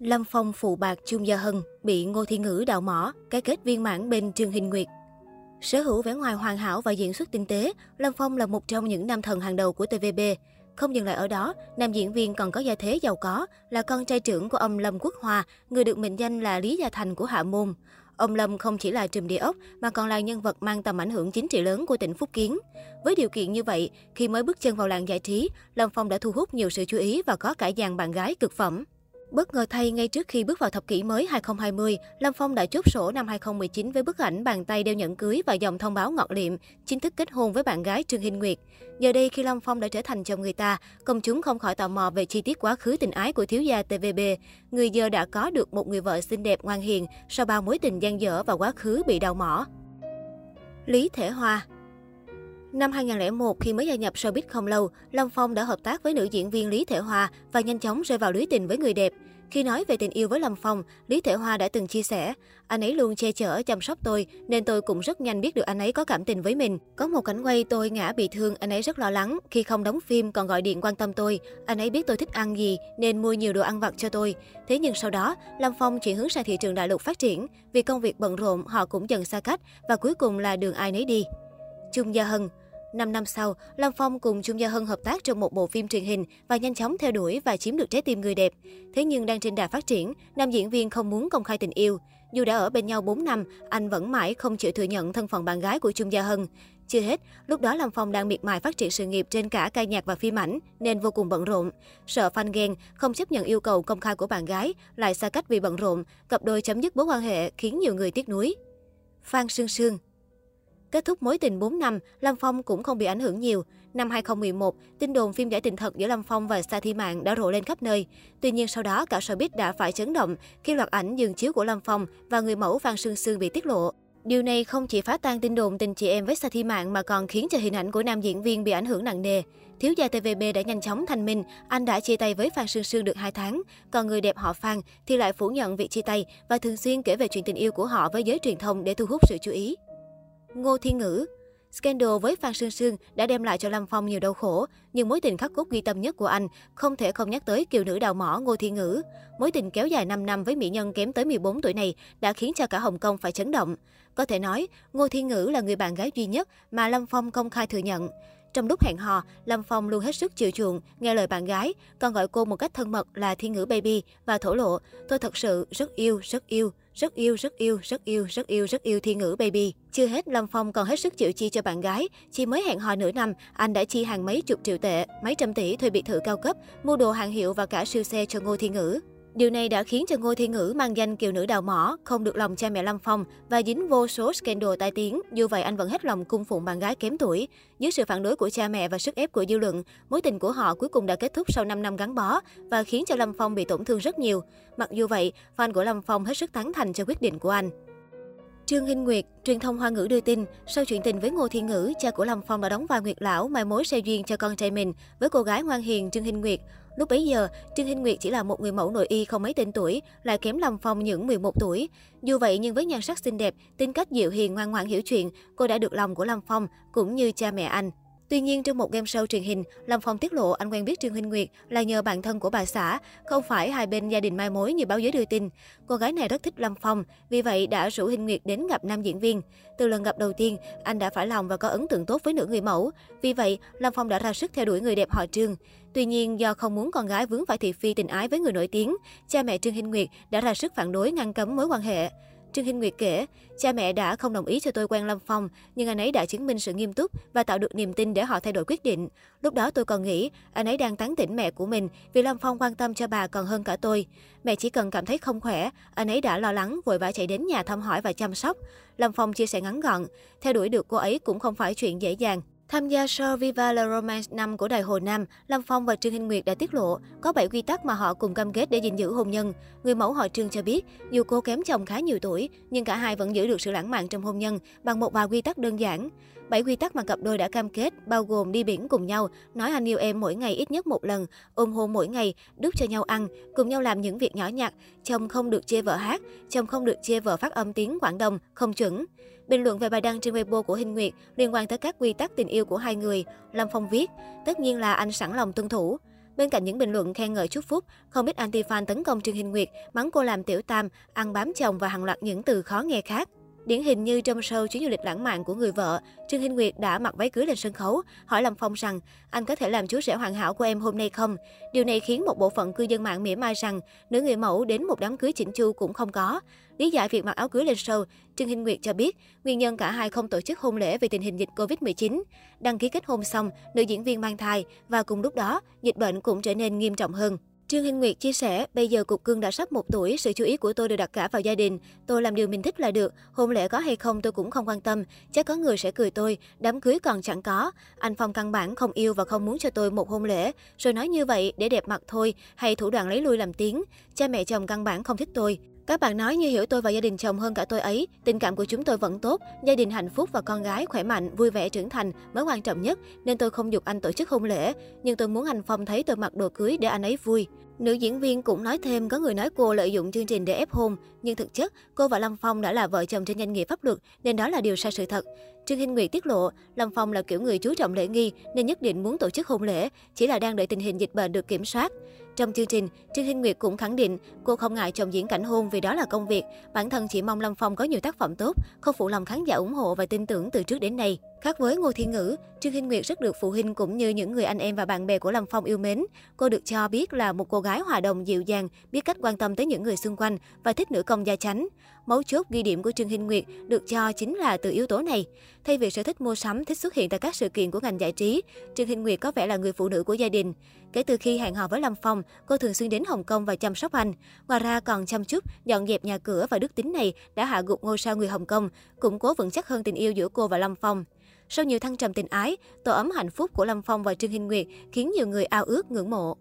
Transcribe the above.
Lâm Phong phụ bạc Chung Gia Hân bị Ngô Thiên Ngữ đạo mỏ, cái kết viên mãn bên Trương Hình Nguyệt. Sở hữu vẻ ngoài hoàn hảo và diễn xuất tinh tế, Lâm Phong là một trong những nam thần hàng đầu của TVB. Không dừng lại ở đó, nam diễn viên còn có gia thế giàu có, là con trai trưởng của ông Lâm Quốc Hòa, người được mệnh danh là Lý Gia Thành của Hạ Môn. Ông Lâm không chỉ là trùm địa ốc mà còn là nhân vật mang tầm ảnh hưởng chính trị lớn của tỉnh Phúc Kiến. Với điều kiện như vậy, khi mới bước chân vào làng giải trí, Lâm Phong đã thu hút nhiều sự chú ý và có cả dàn bạn gái cực phẩm. Bất ngờ thay, ngay trước khi bước vào thập kỷ mới 2020, Lâm Phong đã chốt sổ năm 2019 với bức ảnh bàn tay đeo nhẫn cưới và dòng thông báo ngọt liệm, chính thức kết hôn với bạn gái Trương Hinh Nguyệt. Giờ đây khi Lâm Phong đã trở thành chồng người ta, công chúng không khỏi tò mò về chi tiết quá khứ tình ái của thiếu gia TVB. Người giờ đã có được một người vợ xinh đẹp ngoan hiền sau bao mối tình gian dở và quá khứ bị đau mỏ. Lý Thể Hoa Năm 2001, khi mới gia nhập showbiz không lâu, Lâm Phong đã hợp tác với nữ diễn viên Lý Thể Hoa và nhanh chóng rơi vào lưới tình với người đẹp. Khi nói về tình yêu với Lâm Phong, Lý Thể Hoa đã từng chia sẻ, anh ấy luôn che chở, chăm sóc tôi, nên tôi cũng rất nhanh biết được anh ấy có cảm tình với mình. Có một cảnh quay tôi ngã bị thương, anh ấy rất lo lắng. Khi không đóng phim còn gọi điện quan tâm tôi, anh ấy biết tôi thích ăn gì nên mua nhiều đồ ăn vặt cho tôi. Thế nhưng sau đó, Lâm Phong chuyển hướng sang thị trường đại lục phát triển. Vì công việc bận rộn, họ cũng dần xa cách và cuối cùng là đường ai nấy đi. Chung Gia Hân 5 năm sau, Lâm Phong cùng Chung Gia Hân hợp tác trong một bộ phim truyền hình và nhanh chóng theo đuổi và chiếm được trái tim người đẹp. Thế nhưng đang trên đà phát triển, nam diễn viên không muốn công khai tình yêu. Dù đã ở bên nhau 4 năm, anh vẫn mãi không chịu thừa nhận thân phận bạn gái của Chung Gia Hân. Chưa hết, lúc đó Lâm Phong đang miệt mài phát triển sự nghiệp trên cả ca nhạc và phim ảnh, nên vô cùng bận rộn. Sợ fan ghen, không chấp nhận yêu cầu công khai của bạn gái, lại xa cách vì bận rộn, cặp đôi chấm dứt mối quan hệ khiến nhiều người tiếc nuối. Phan Sương Sương Kết thúc mối tình 4 năm, Lâm Phong cũng không bị ảnh hưởng nhiều. Năm 2011, tin đồn phim giải tình thật giữa Lâm Phong và Sa Thi Mạng đã rộ lên khắp nơi. Tuy nhiên sau đó cả showbiz đã phải chấn động khi loạt ảnh dừng chiếu của Lâm Phong và người mẫu Phan Sương Sương bị tiết lộ. Điều này không chỉ phá tan tin đồn tình chị em với Sa Thi Mạng mà còn khiến cho hình ảnh của nam diễn viên bị ảnh hưởng nặng nề. Thiếu gia TVB đã nhanh chóng thanh minh, anh đã chia tay với Phan Sương Sương được 2 tháng, còn người đẹp họ Phan thì lại phủ nhận việc chia tay và thường xuyên kể về chuyện tình yêu của họ với giới truyền thông để thu hút sự chú ý. Ngô Thiên Ngữ Scandal với Phan Sương Sương đã đem lại cho Lâm Phong nhiều đau khổ, nhưng mối tình khắc cốt ghi tâm nhất của anh không thể không nhắc tới kiều nữ đào mỏ Ngô Thiên Ngữ. Mối tình kéo dài 5 năm với mỹ nhân kém tới 14 tuổi này đã khiến cho cả Hồng Kông phải chấn động. Có thể nói, Ngô Thiên Ngữ là người bạn gái duy nhất mà Lâm Phong công khai thừa nhận. Trong lúc hẹn hò, Lâm Phong luôn hết sức chiều chuộng, nghe lời bạn gái, còn gọi cô một cách thân mật là Thiên Ngữ Baby và thổ lộ, tôi thật sự rất yêu, rất yêu, rất yêu, rất yêu, rất yêu, rất yêu, rất yêu Thiên Ngữ Baby. Chưa hết, Lâm Phong còn hết sức chịu chi cho bạn gái. Chỉ mới hẹn hò nửa năm, anh đã chi hàng mấy chục triệu tệ, mấy trăm tỷ thuê biệt thự cao cấp, mua đồ hàng hiệu và cả siêu xe cho Ngô Thiên Ngữ. Điều này đã khiến cho Ngô Thiên Ngữ mang danh kiều nữ đào mỏ, không được lòng cha mẹ Lâm Phong và dính vô số scandal tai tiếng. Dù vậy anh vẫn hết lòng cung phụng bạn gái kém tuổi. Dưới sự phản đối của cha mẹ và sức ép của dư luận, mối tình của họ cuối cùng đã kết thúc sau 5 năm gắn bó và khiến cho Lâm Phong bị tổn thương rất nhiều. Mặc dù vậy, fan của Lâm Phong hết sức tán thành cho quyết định của anh. Trương Hinh Nguyệt, truyền thông Hoa ngữ đưa tin, sau chuyện tình với Ngô Thiên Ngữ, cha của Lâm Phong đã đóng vai Nguyệt Lão mai mối xe duyên cho con trai mình với cô gái ngoan hiền Trương Hinh Nguyệt. Lúc bấy giờ, Trương Hinh Nguyệt chỉ là một người mẫu nội y không mấy tên tuổi, lại kém Lâm Phong những 11 tuổi. Dù vậy nhưng với nhan sắc xinh đẹp, tính cách dịu hiền ngoan ngoãn hiểu chuyện, cô đã được lòng của Lâm Phong cũng như cha mẹ anh. Tuy nhiên, trong một game show truyền hình, Lâm Phong tiết lộ anh quen biết Trương Huynh Nguyệt là nhờ bạn thân của bà xã, không phải hai bên gia đình mai mối như báo giới đưa tin. Cô gái này rất thích Lâm Phong, vì vậy đã rủ Huynh Nguyệt đến gặp nam diễn viên. Từ lần gặp đầu tiên, anh đã phải lòng và có ấn tượng tốt với nữ người mẫu. Vì vậy, Lâm Phong đã ra sức theo đuổi người đẹp họ Trương. Tuy nhiên, do không muốn con gái vướng phải thị phi tình ái với người nổi tiếng, cha mẹ Trương Hinh Nguyệt đã ra sức phản đối ngăn cấm mối quan hệ. Trương Hinh Nguyệt kể, cha mẹ đã không đồng ý cho tôi quen Lâm Phong, nhưng anh ấy đã chứng minh sự nghiêm túc và tạo được niềm tin để họ thay đổi quyết định. Lúc đó tôi còn nghĩ, anh ấy đang tán tỉnh mẹ của mình vì Lâm Phong quan tâm cho bà còn hơn cả tôi. Mẹ chỉ cần cảm thấy không khỏe, anh ấy đã lo lắng, vội vã chạy đến nhà thăm hỏi và chăm sóc. Lâm Phong chia sẻ ngắn gọn, theo đuổi được cô ấy cũng không phải chuyện dễ dàng. Tham gia show Viva la Romance 5 của Đài Hồ Nam, Lâm Phong và Trương Hinh Nguyệt đã tiết lộ có 7 quy tắc mà họ cùng cam kết để gìn giữ hôn nhân. Người mẫu họ Trương cho biết, dù cô kém chồng khá nhiều tuổi, nhưng cả hai vẫn giữ được sự lãng mạn trong hôn nhân bằng một vài quy tắc đơn giản. 7 quy tắc mà cặp đôi đã cam kết bao gồm đi biển cùng nhau, nói anh yêu em mỗi ngày ít nhất một lần, ôm hôn mỗi ngày, đút cho nhau ăn, cùng nhau làm những việc nhỏ nhặt, chồng không được chê vợ hát, chồng không được chê vợ phát âm tiếng Quảng Đông, không chuẩn. Bình luận về bài đăng trên Weibo của Hinh Nguyệt liên quan tới các quy tắc tình yêu của hai người, Lâm Phong viết, tất nhiên là anh sẵn lòng tuân thủ. Bên cạnh những bình luận khen ngợi chúc phúc, không ít anti-fan tấn công Trương Hình Nguyệt, mắng cô làm tiểu tam, ăn bám chồng và hàng loạt những từ khó nghe khác. Điển hình như trong show chuyến du lịch lãng mạn của người vợ, Trương Hinh Nguyệt đã mặc váy cưới lên sân khấu, hỏi Lâm Phong rằng anh có thể làm chú rể hoàn hảo của em hôm nay không? Điều này khiến một bộ phận cư dân mạng mỉa mai rằng nữ người mẫu đến một đám cưới chỉnh chu cũng không có. Lý giải việc mặc áo cưới lên show, Trương Hinh Nguyệt cho biết nguyên nhân cả hai không tổ chức hôn lễ vì tình hình dịch Covid-19. Đăng ký kết hôn xong, nữ diễn viên mang thai và cùng lúc đó, dịch bệnh cũng trở nên nghiêm trọng hơn. Trương Hinh Nguyệt chia sẻ, bây giờ cục cưng đã sắp một tuổi, sự chú ý của tôi đều đặt cả vào gia đình. Tôi làm điều mình thích là được, hôn lễ có hay không tôi cũng không quan tâm. Chắc có người sẽ cười tôi, đám cưới còn chẳng có. Anh Phong căn bản không yêu và không muốn cho tôi một hôn lễ. Rồi nói như vậy để đẹp mặt thôi, hay thủ đoạn lấy lui làm tiếng. Cha mẹ chồng căn bản không thích tôi. Các bạn nói như hiểu tôi và gia đình chồng hơn cả tôi ấy, tình cảm của chúng tôi vẫn tốt, gia đình hạnh phúc và con gái khỏe mạnh, vui vẻ trưởng thành mới quan trọng nhất, nên tôi không dục anh tổ chức hôn lễ, nhưng tôi muốn anh Phong thấy tôi mặc đồ cưới để anh ấy vui. Nữ diễn viên cũng nói thêm có người nói cô lợi dụng chương trình để ép hôn, nhưng thực chất cô và Lâm Phong đã là vợ chồng trên danh nghĩa pháp luật nên đó là điều sai sự thật. Trương Hinh Nguyệt tiết lộ, Lâm Phong là kiểu người chú trọng lễ nghi nên nhất định muốn tổ chức hôn lễ, chỉ là đang đợi tình hình dịch bệnh được kiểm soát. Trong chương trình, Trương Hinh Nguyệt cũng khẳng định cô không ngại chồng diễn cảnh hôn vì đó là công việc, bản thân chỉ mong Lâm Phong có nhiều tác phẩm tốt, không phụ lòng khán giả ủng hộ và tin tưởng từ trước đến nay. Khác với Ngô Thiên Ngữ, Trương Hinh Nguyệt rất được phụ huynh cũng như những người anh em và bạn bè của Lâm Phong yêu mến. Cô được cho biết là một cô gái hòa đồng dịu dàng, biết cách quan tâm tới những người xung quanh và thích nữ công gia chánh. Mấu chốt ghi điểm của Trương Hinh Nguyệt được cho chính là từ yếu tố này. Thay vì sở thích mua sắm, thích xuất hiện tại các sự kiện của ngành giải trí, Trương Hinh Nguyệt có vẻ là người phụ nữ của gia đình. Kể từ khi hẹn hò với Lâm Phong, cô thường xuyên đến Hồng Kông và chăm sóc anh. Ngoài ra còn chăm chút, dọn dẹp nhà cửa và đức tính này đã hạ gục ngôi sao người Hồng Kông, củng cố vững chắc hơn tình yêu giữa cô và Lâm Phong. Sau nhiều thăng trầm tình ái, tổ ấm hạnh phúc của Lâm Phong và Trương Hinh Nguyệt khiến nhiều người ao ước ngưỡng mộ.